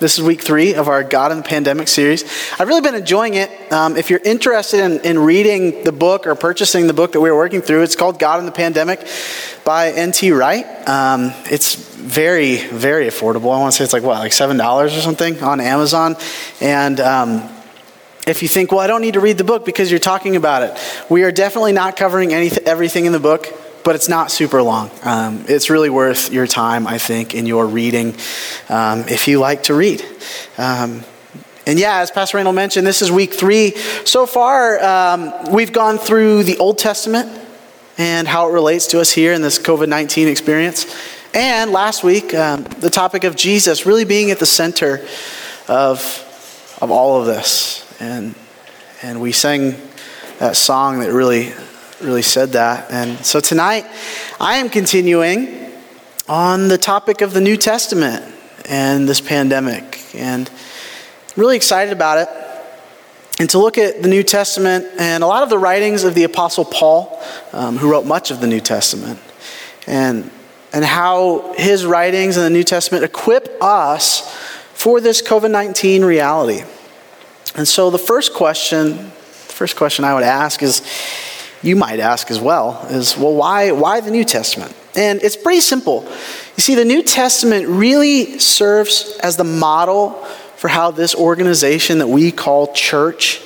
This is week three of our God in the Pandemic series. I've really been enjoying it. Um, if you're interested in, in, reading the book or purchasing the book that we are working through, it's called God in the Pandemic by N.T. Wright. Um, it's very, very affordable. I want to say it's like, what, like $7 or something on Amazon? And. Um, if you think, well, I don't need to read the book because you're talking about it, we are definitely not covering anything, everything in the book but it's not super long. Um, it's really worth your time, I think, in your reading um, if you like to read. Um, and yeah, as Pastor Randall mentioned, this is week three. So far, um, we've gone through the Old Testament and how it relates to us here in this COVID 19 experience. And last week, um, the topic of Jesus really being at the center of, of all of this. And, and we sang that song that really really said that. And so tonight, I am continuing on the topic of the New Testament and this pandemic. And really excited about it. And to look at the New Testament and a lot of the writings of the Apostle Paul, um, who wrote much of the New Testament, and, and how his writings in the New Testament equip us for this COVID 19 reality. And so the first question, the first question I would ask is you might ask as well is well why why the new testament? And it's pretty simple. You see the new testament really serves as the model for how this organization that we call church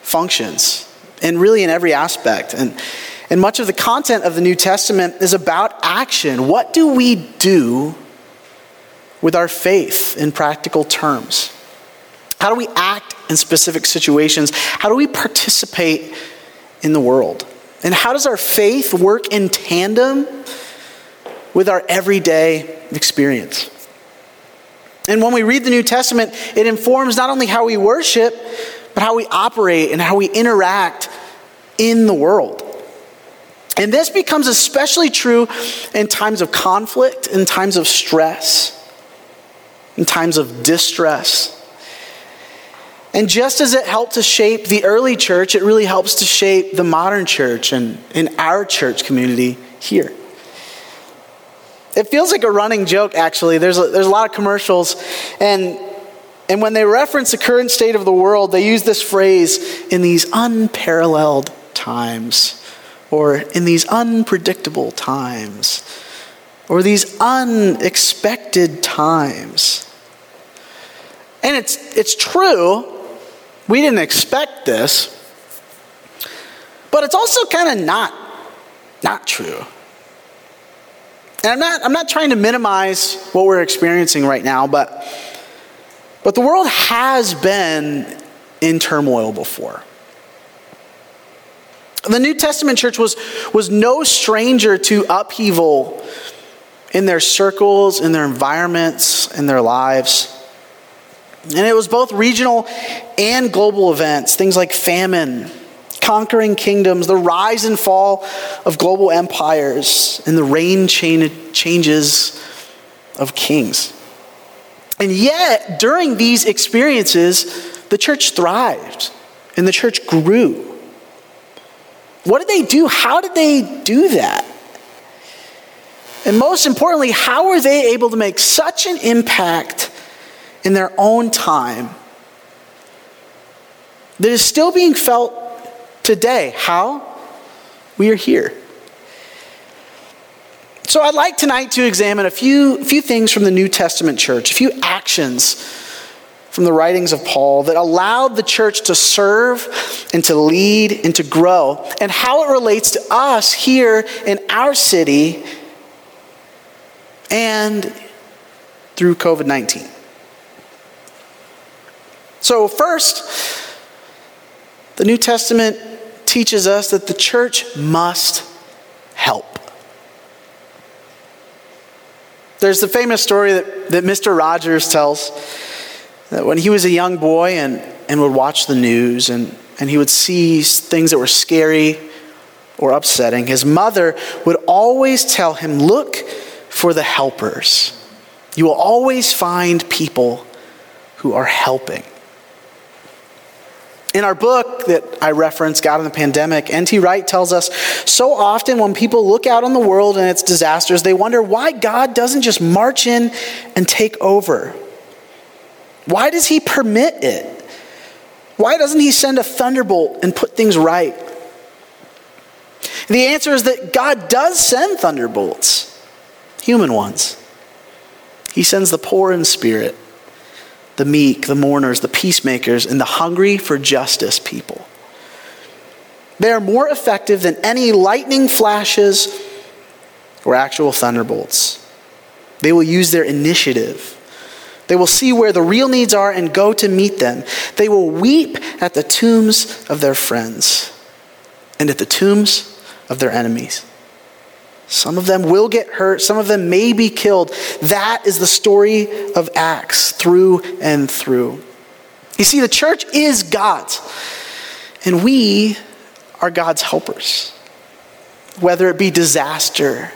functions and really in every aspect. And and much of the content of the new testament is about action. What do we do with our faith in practical terms? How do we act in specific situations? How do we participate in the world? And how does our faith work in tandem with our everyday experience? And when we read the New Testament, it informs not only how we worship, but how we operate and how we interact in the world. And this becomes especially true in times of conflict, in times of stress, in times of distress. And just as it helped to shape the early church, it really helps to shape the modern church and in our church community here. It feels like a running joke, actually. There's a, there's a lot of commercials, and, and when they reference the current state of the world, they use this phrase in these unparalleled times, or in these unpredictable times, or these unexpected times. And it's, it's true, we didn't expect this, but it's also kind of not, not true. And I'm not, I'm not trying to minimize what we're experiencing right now, but, but the world has been in turmoil before. The New Testament church was, was no stranger to upheaval in their circles, in their environments, in their lives. And it was both regional and global events, things like famine, conquering kingdoms, the rise and fall of global empires, and the reign changes of kings. And yet, during these experiences, the church thrived and the church grew. What did they do? How did they do that? And most importantly, how were they able to make such an impact in their own time that is still being felt today. How? We are here. So I'd like tonight to examine a few, few things from the New Testament church, a few actions from the writings of Paul that allowed the church to serve and to lead and to grow, and how it relates to us here in our city and through COVID 19. So, first, the New Testament teaches us that the church must help. There's the famous story that, that Mr. Rogers tells that when he was a young boy and, and would watch the news and, and he would see things that were scary or upsetting, his mother would always tell him, Look for the helpers. You will always find people who are helping. In our book that I referenced, God in the Pandemic, N.T. Wright tells us so often when people look out on the world and its disasters, they wonder why God doesn't just march in and take over. Why does he permit it? Why doesn't he send a thunderbolt and put things right? The answer is that God does send thunderbolts, human ones. He sends the poor in spirit, the meek, the mourners, the peacemakers, and the hungry for justice people. They are more effective than any lightning flashes or actual thunderbolts. They will use their initiative. They will see where the real needs are and go to meet them. They will weep at the tombs of their friends and at the tombs of their enemies. Some of them will get hurt, some of them may be killed. That is the story of Acts through and through. You see, the church is God's, and we are God's helpers. Whether it be disaster,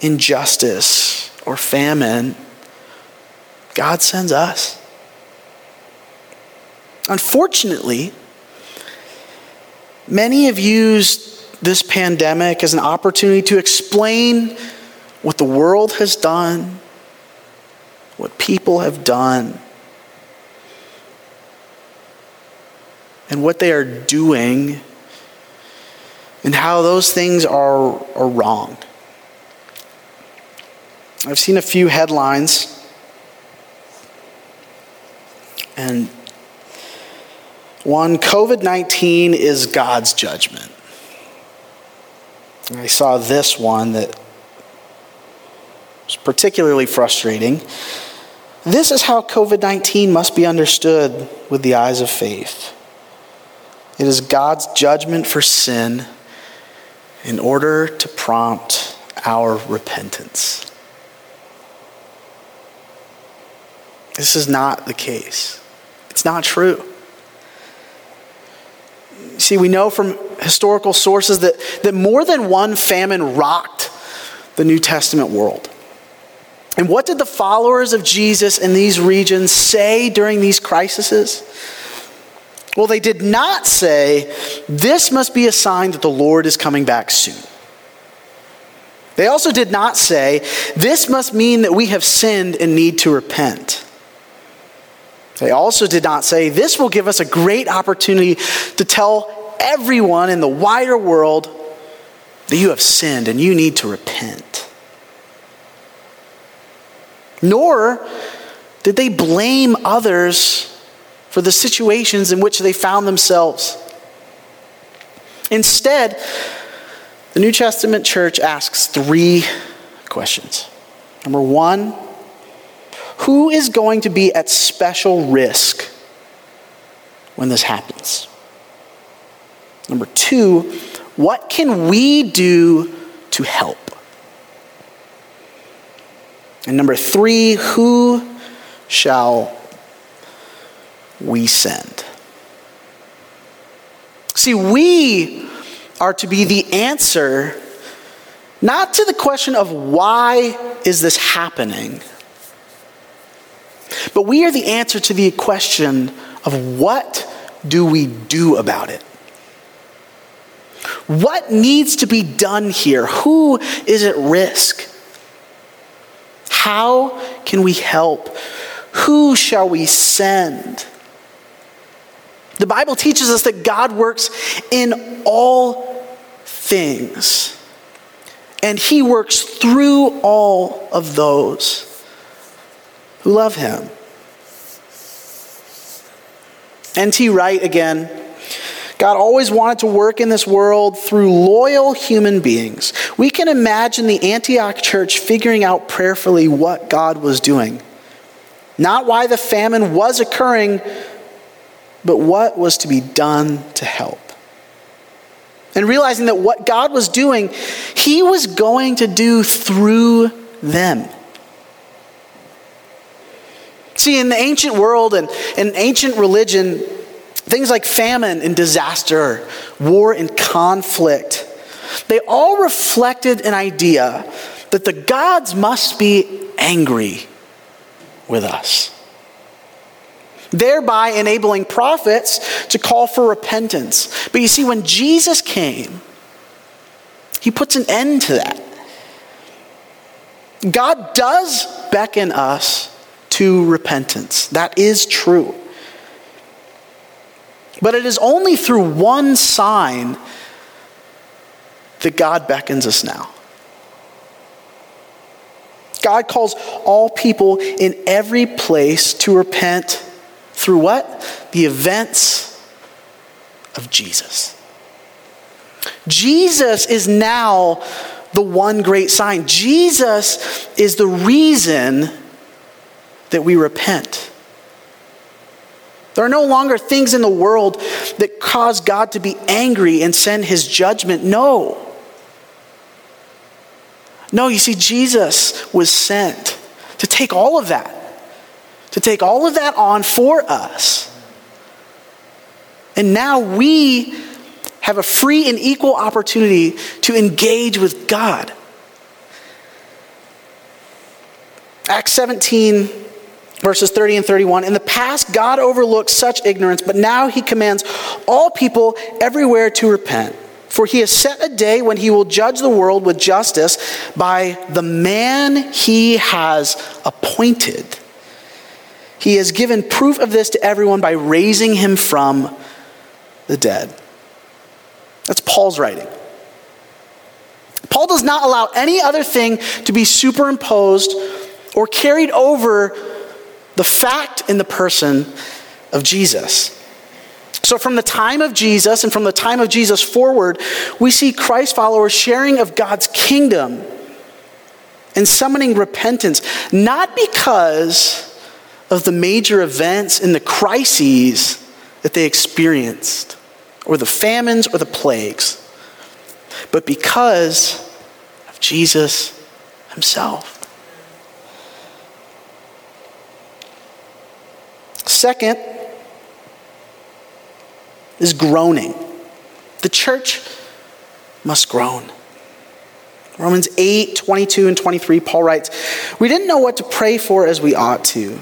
injustice, or famine, God sends us. Unfortunately, many have used this pandemic as an opportunity to explain what the world has done, what people have done, and what they are doing, and how those things are, are wrong. I've seen a few headlines, and one COVID 19 is God's judgment. I saw this one that was particularly frustrating. This is how COVID 19 must be understood with the eyes of faith it is God's judgment for sin in order to prompt our repentance. This is not the case. It's not true. See, we know from historical sources that, that more than one famine rocked the New Testament world. And what did the followers of Jesus in these regions say during these crises? Well, they did not say, This must be a sign that the Lord is coming back soon. They also did not say, This must mean that we have sinned and need to repent. They also did not say, This will give us a great opportunity to tell everyone in the wider world that you have sinned and you need to repent. Nor did they blame others for the situations in which they found themselves. Instead, the New Testament church asks three questions. Number one, who is going to be at special risk when this happens? Number two, what can we do to help? And number three, who shall we send? See, we are to be the answer not to the question of why is this happening, but we are the answer to the question of what do we do about it? What needs to be done here? Who is at risk? How can we help? Who shall we send? The Bible teaches us that God works in all things, and He works through all of those who love Him. N.T. Wright again God always wanted to work in this world through loyal human beings. We can imagine the Antioch church figuring out prayerfully what God was doing. Not why the famine was occurring, but what was to be done to help. And realizing that what God was doing, He was going to do through them. See, in the ancient world and in ancient religion, Things like famine and disaster, war and conflict, they all reflected an idea that the gods must be angry with us. Thereby enabling prophets to call for repentance. But you see, when Jesus came, he puts an end to that. God does beckon us to repentance. That is true. But it is only through one sign that God beckons us now. God calls all people in every place to repent through what? The events of Jesus. Jesus is now the one great sign. Jesus is the reason that we repent. There are no longer things in the world that cause God to be angry and send his judgment. No. No, you see, Jesus was sent to take all of that, to take all of that on for us. And now we have a free and equal opportunity to engage with God. Acts 17, verses 30 and 31. In the past, God overlooked such ignorance, but now he commands all people everywhere to repent. For he has set a day when he will judge the world with justice by the man he has appointed. He has given proof of this to everyone by raising him from the dead. That's Paul's writing. Paul does not allow any other thing to be superimposed or carried over the fact in the person of Jesus. So, from the time of Jesus and from the time of Jesus forward, we see Christ followers sharing of God's kingdom and summoning repentance, not because of the major events and the crises that they experienced, or the famines or the plagues, but because of Jesus himself. Second is groaning. The church must groan. Romans 8, 22 and 23, Paul writes, We didn't know what to pray for as we ought to.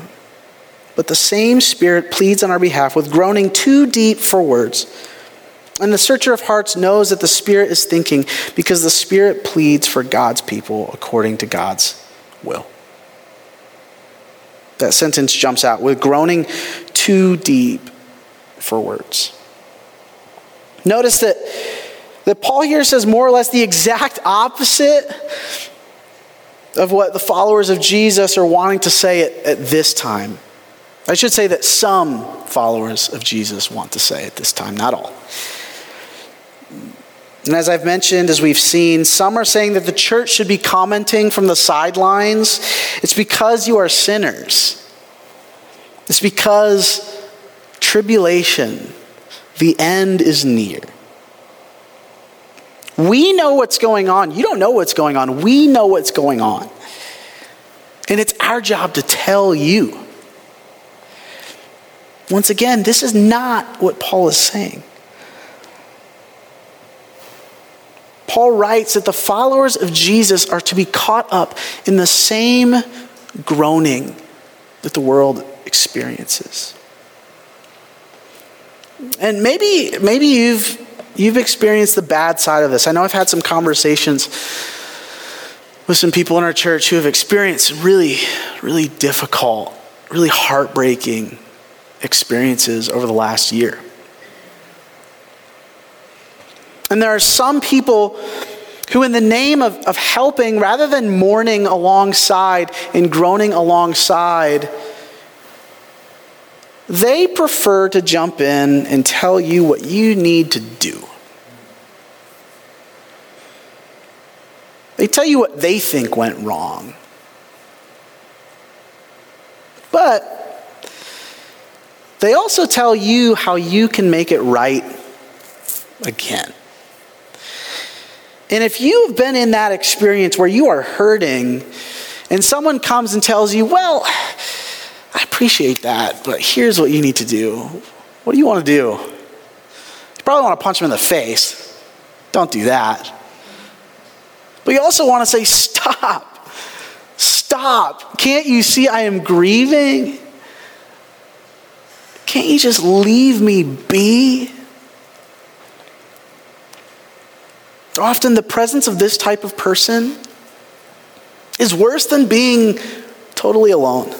But the same Spirit pleads on our behalf with groaning too deep for words. And the searcher of hearts knows that the Spirit is thinking because the Spirit pleads for God's people according to God's will. That sentence jumps out with groaning too deep for words. Notice that, that Paul here says more or less the exact opposite of what the followers of Jesus are wanting to say at, at this time. I should say that some followers of Jesus want to say at this time, not all. And as I've mentioned, as we've seen, some are saying that the church should be commenting from the sidelines. It's because you are sinners. It's because tribulation, the end is near. We know what's going on. You don't know what's going on. We know what's going on. And it's our job to tell you. Once again, this is not what Paul is saying. Paul writes that the followers of Jesus are to be caught up in the same groaning that the world experiences. And maybe, maybe you've, you've experienced the bad side of this. I know I've had some conversations with some people in our church who have experienced really, really difficult, really heartbreaking experiences over the last year. And there are some people who, in the name of, of helping, rather than mourning alongside and groaning alongside, they prefer to jump in and tell you what you need to do. They tell you what they think went wrong. But they also tell you how you can make it right again. And if you've been in that experience where you are hurting and someone comes and tells you, well, I appreciate that, but here's what you need to do. What do you want to do? You probably want to punch them in the face. Don't do that. But you also want to say, stop. Stop. Can't you see I am grieving? Can't you just leave me be? Often the presence of this type of person is worse than being totally alone.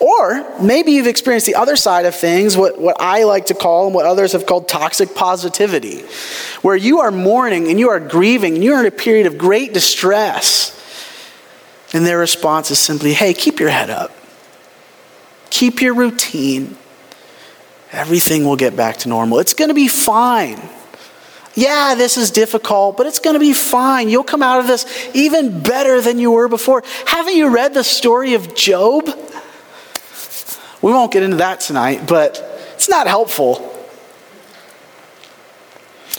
Or maybe you've experienced the other side of things, what, what I like to call and what others have called toxic positivity, where you are mourning and you are grieving and you are in a period of great distress. And their response is simply, hey, keep your head up, keep your routine. Everything will get back to normal. It's going to be fine. Yeah, this is difficult, but it's going to be fine. You'll come out of this even better than you were before. Haven't you read the story of Job? We won't get into that tonight, but it's not helpful.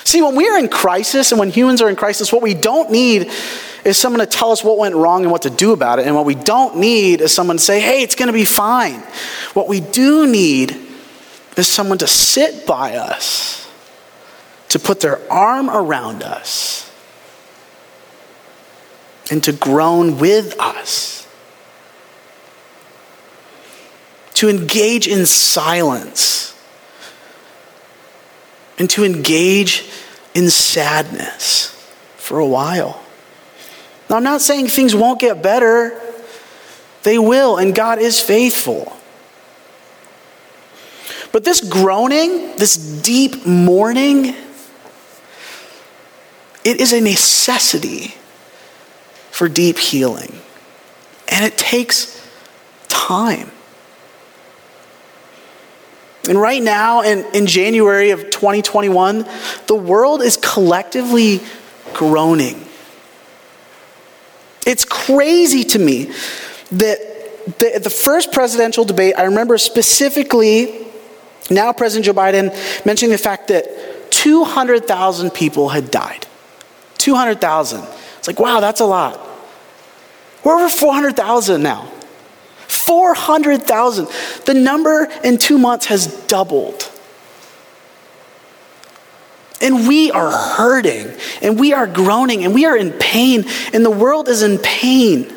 See, when we are in crisis and when humans are in crisis, what we don't need is someone to tell us what went wrong and what to do about it. And what we don't need is someone to say, hey, it's going to be fine. What we do need is someone to sit by us, to put their arm around us, and to groan with us. to engage in silence, and to engage in sadness for a while. Now, I'm not saying things won't get better, they will, and God is faithful. But this groaning, this deep mourning, it is a necessity for deep healing. And it takes time. And right now, in, in January of 2021, the world is collectively groaning. It's crazy to me that the, the first presidential debate, I remember specifically now President Joe Biden mentioning the fact that 200,000 people had died. 200,000. It's like, wow, that's a lot. We're over 400,000 now. 400,000. The number in two months has doubled. And we are hurting, and we are groaning, and we are in pain, and the world is in pain.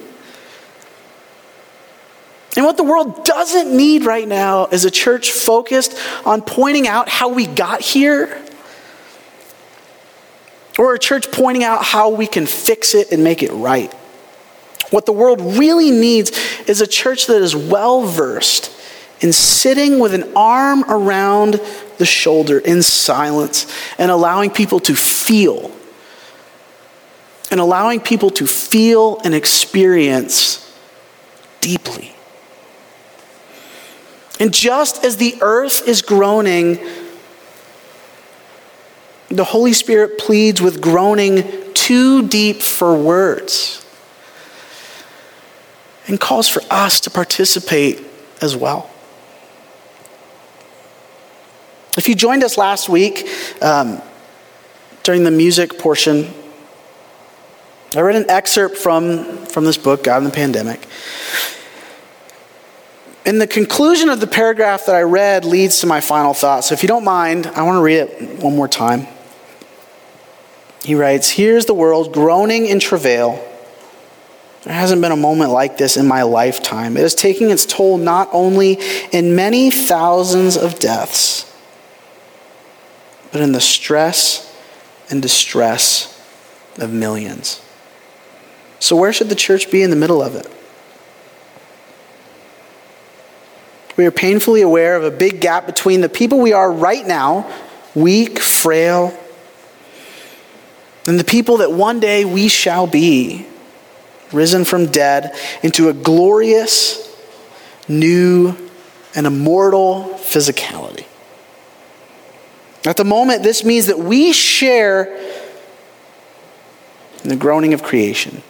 And what the world doesn't need right now is a church focused on pointing out how we got here, or a church pointing out how we can fix it and make it right. What the world really needs is a church that is well versed in sitting with an arm around the shoulder in silence and allowing people to feel. And allowing people to feel and experience deeply. And just as the earth is groaning, the Holy Spirit pleads with groaning too deep for words and calls for us to participate as well. If you joined us last week um, during the music portion, I read an excerpt from, from this book, God in the Pandemic. And the conclusion of the paragraph that I read leads to my final thought. So if you don't mind, I want to read it one more time. He writes Here's the world groaning in travail there hasn't been a moment like this in my lifetime. It is taking its toll not only in many thousands of deaths, but in the stress and distress of millions. So, where should the church be in the middle of it? We are painfully aware of a big gap between the people we are right now, weak, frail, and the people that one day we shall be risen from dead, into a glorious, new, and immortal physicality. At the moment, this means that we share in the groaning of creation.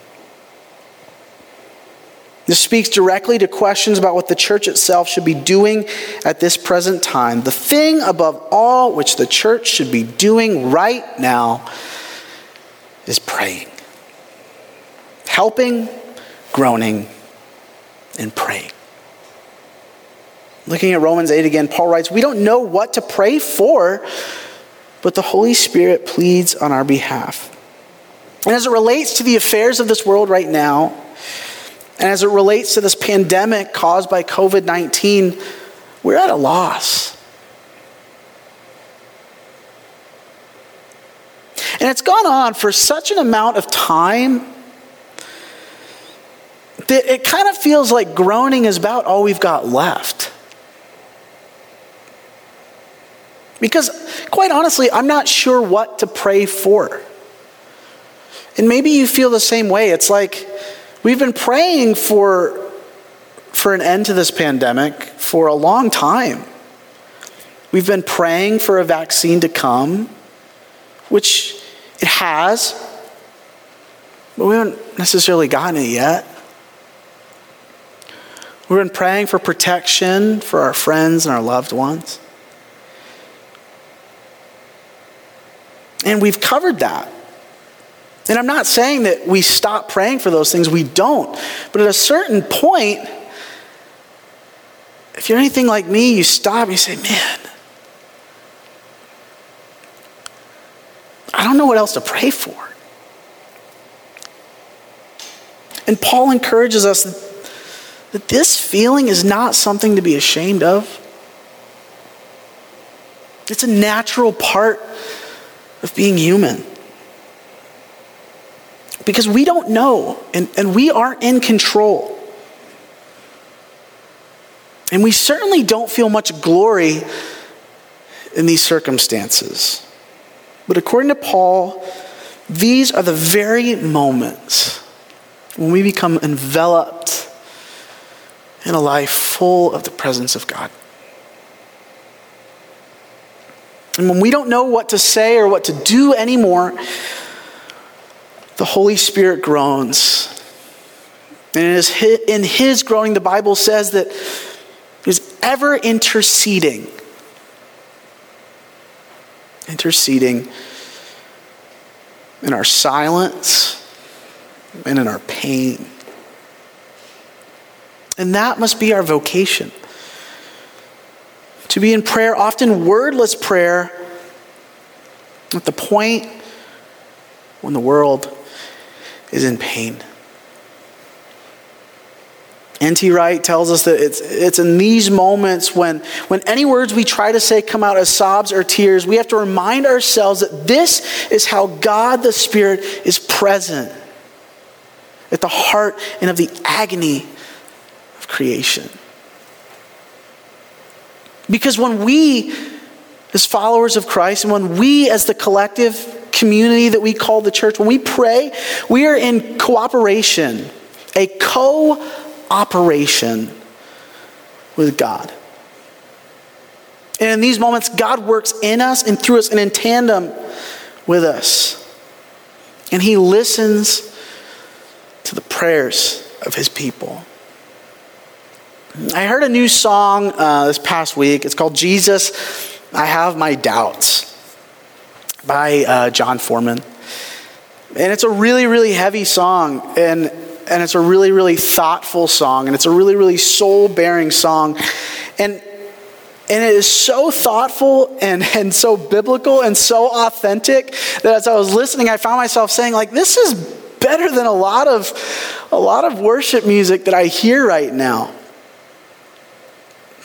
This speaks directly to questions about what the church itself should be doing at this present time. The thing above all which the church should be doing right now is praying helping, groaning, and praying. Looking at Romans 8 again, Paul writes, We don't know what to pray for, but the Holy Spirit pleads on our behalf. And as it relates to the affairs of this world right now, and as it relates to this pandemic caused by COVID 19, we're at a loss. And it's gone on for such an amount of time that it kind of feels like groaning is about all we've got left. Because, quite honestly, I'm not sure what to pray for. And maybe you feel the same way. It's like we've been praying for, for an end to this pandemic for a long time. We've been praying for a vaccine to come, which it has, but we haven't necessarily gotten it yet. We've been praying for protection for our friends and our loved ones. And we've covered that. And I'm not saying that we stop praying for those things, we don't. But at a certain point, if you're anything like me, you stop, you say, man, I don't know what else to pray for. And Paul encourages us that this feeling is not something to be ashamed of. It's a natural part of being human. Because we don't know, and, and we aren't in control. And we certainly don't feel much glory in these circumstances. But according to Paul, these are the very moments when we become enveloped in a life full of the presence of God. And when we don't know what to say or what to do anymore, the Holy Spirit groans. And in his groaning, the Bible says that he's ever interceding. Interceding in our silence and in our pain. And that must be our vocation to be in prayer, often wordless prayer, at the point when the world is in pain. N.T. Wright tells us that it's, it's in these moments when, when any words we try to say come out as sobs or tears, we have to remind ourselves that this is how God the Spirit is present at the heart and of the agony of creation. Because when we, as followers of Christ, and when we, as the collective community that we call the church, when we pray, we are in cooperation, a co operation with God. And in these moments, God works in us and through us and in tandem with us. And He listens to the prayers of His people. I heard a new song uh, this past week. It's called Jesus, I Have My Doubts by uh, Jon Foreman. And it's a really, really heavy song. And, and it's a really, really thoughtful song. And it's a really, really soul bearing song. And, and it is so thoughtful and, and so biblical and so authentic that as I was listening, I found myself saying, like, this is better than a lot of, a lot of worship music that I hear right now.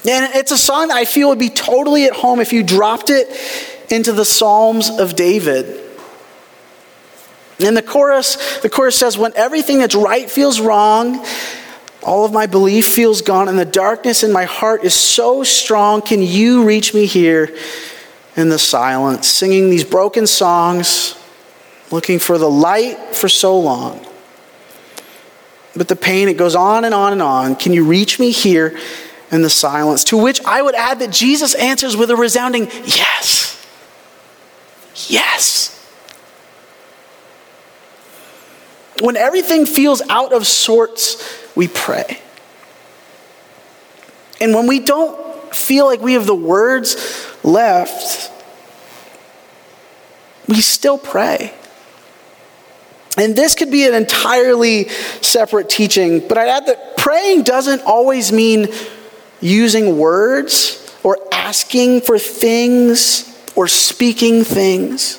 And it's a song that I feel would be totally at home if you dropped it into the Psalms of David. In the chorus, the chorus says, When everything that's right feels wrong, all of my belief feels gone, and the darkness in my heart is so strong, can you reach me here in the silence? Singing these broken songs, looking for the light for so long. But the pain, it goes on and on and on. Can you reach me here in the silence. To which I would add that Jesus answers with a resounding yes. Yes. When everything feels out of sorts, we pray. And when we don't feel like we have the words left, we still pray. And this could be an entirely separate teaching, but I'd add that praying doesn't always mean using words or asking for things or speaking things.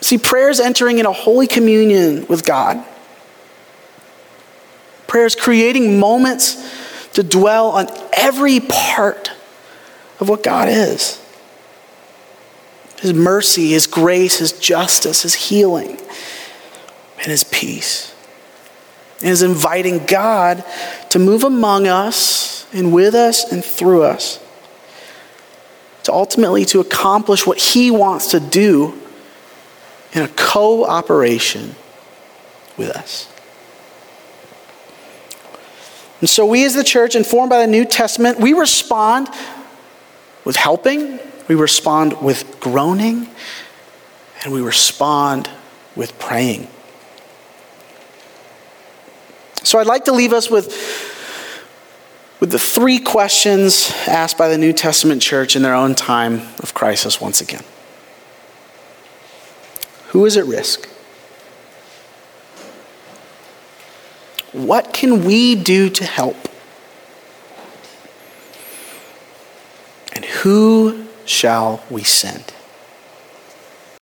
See, prayer is entering in a holy communion with God. Prayer is creating moments to dwell on every part of what God is His mercy, His grace, His justice, His healing, and His peace. and is inviting God to move among us and with us and through us to ultimately to accomplish what he wants to do in a cooperation with us. And so we as the church informed by the New Testament, we respond with helping, we respond with groaning, and we respond with praying. So I'd like to leave us with, with the three questions asked by the New Testament church in their own time of crisis once again. Who is at risk? What can we do to help? And who shall we send?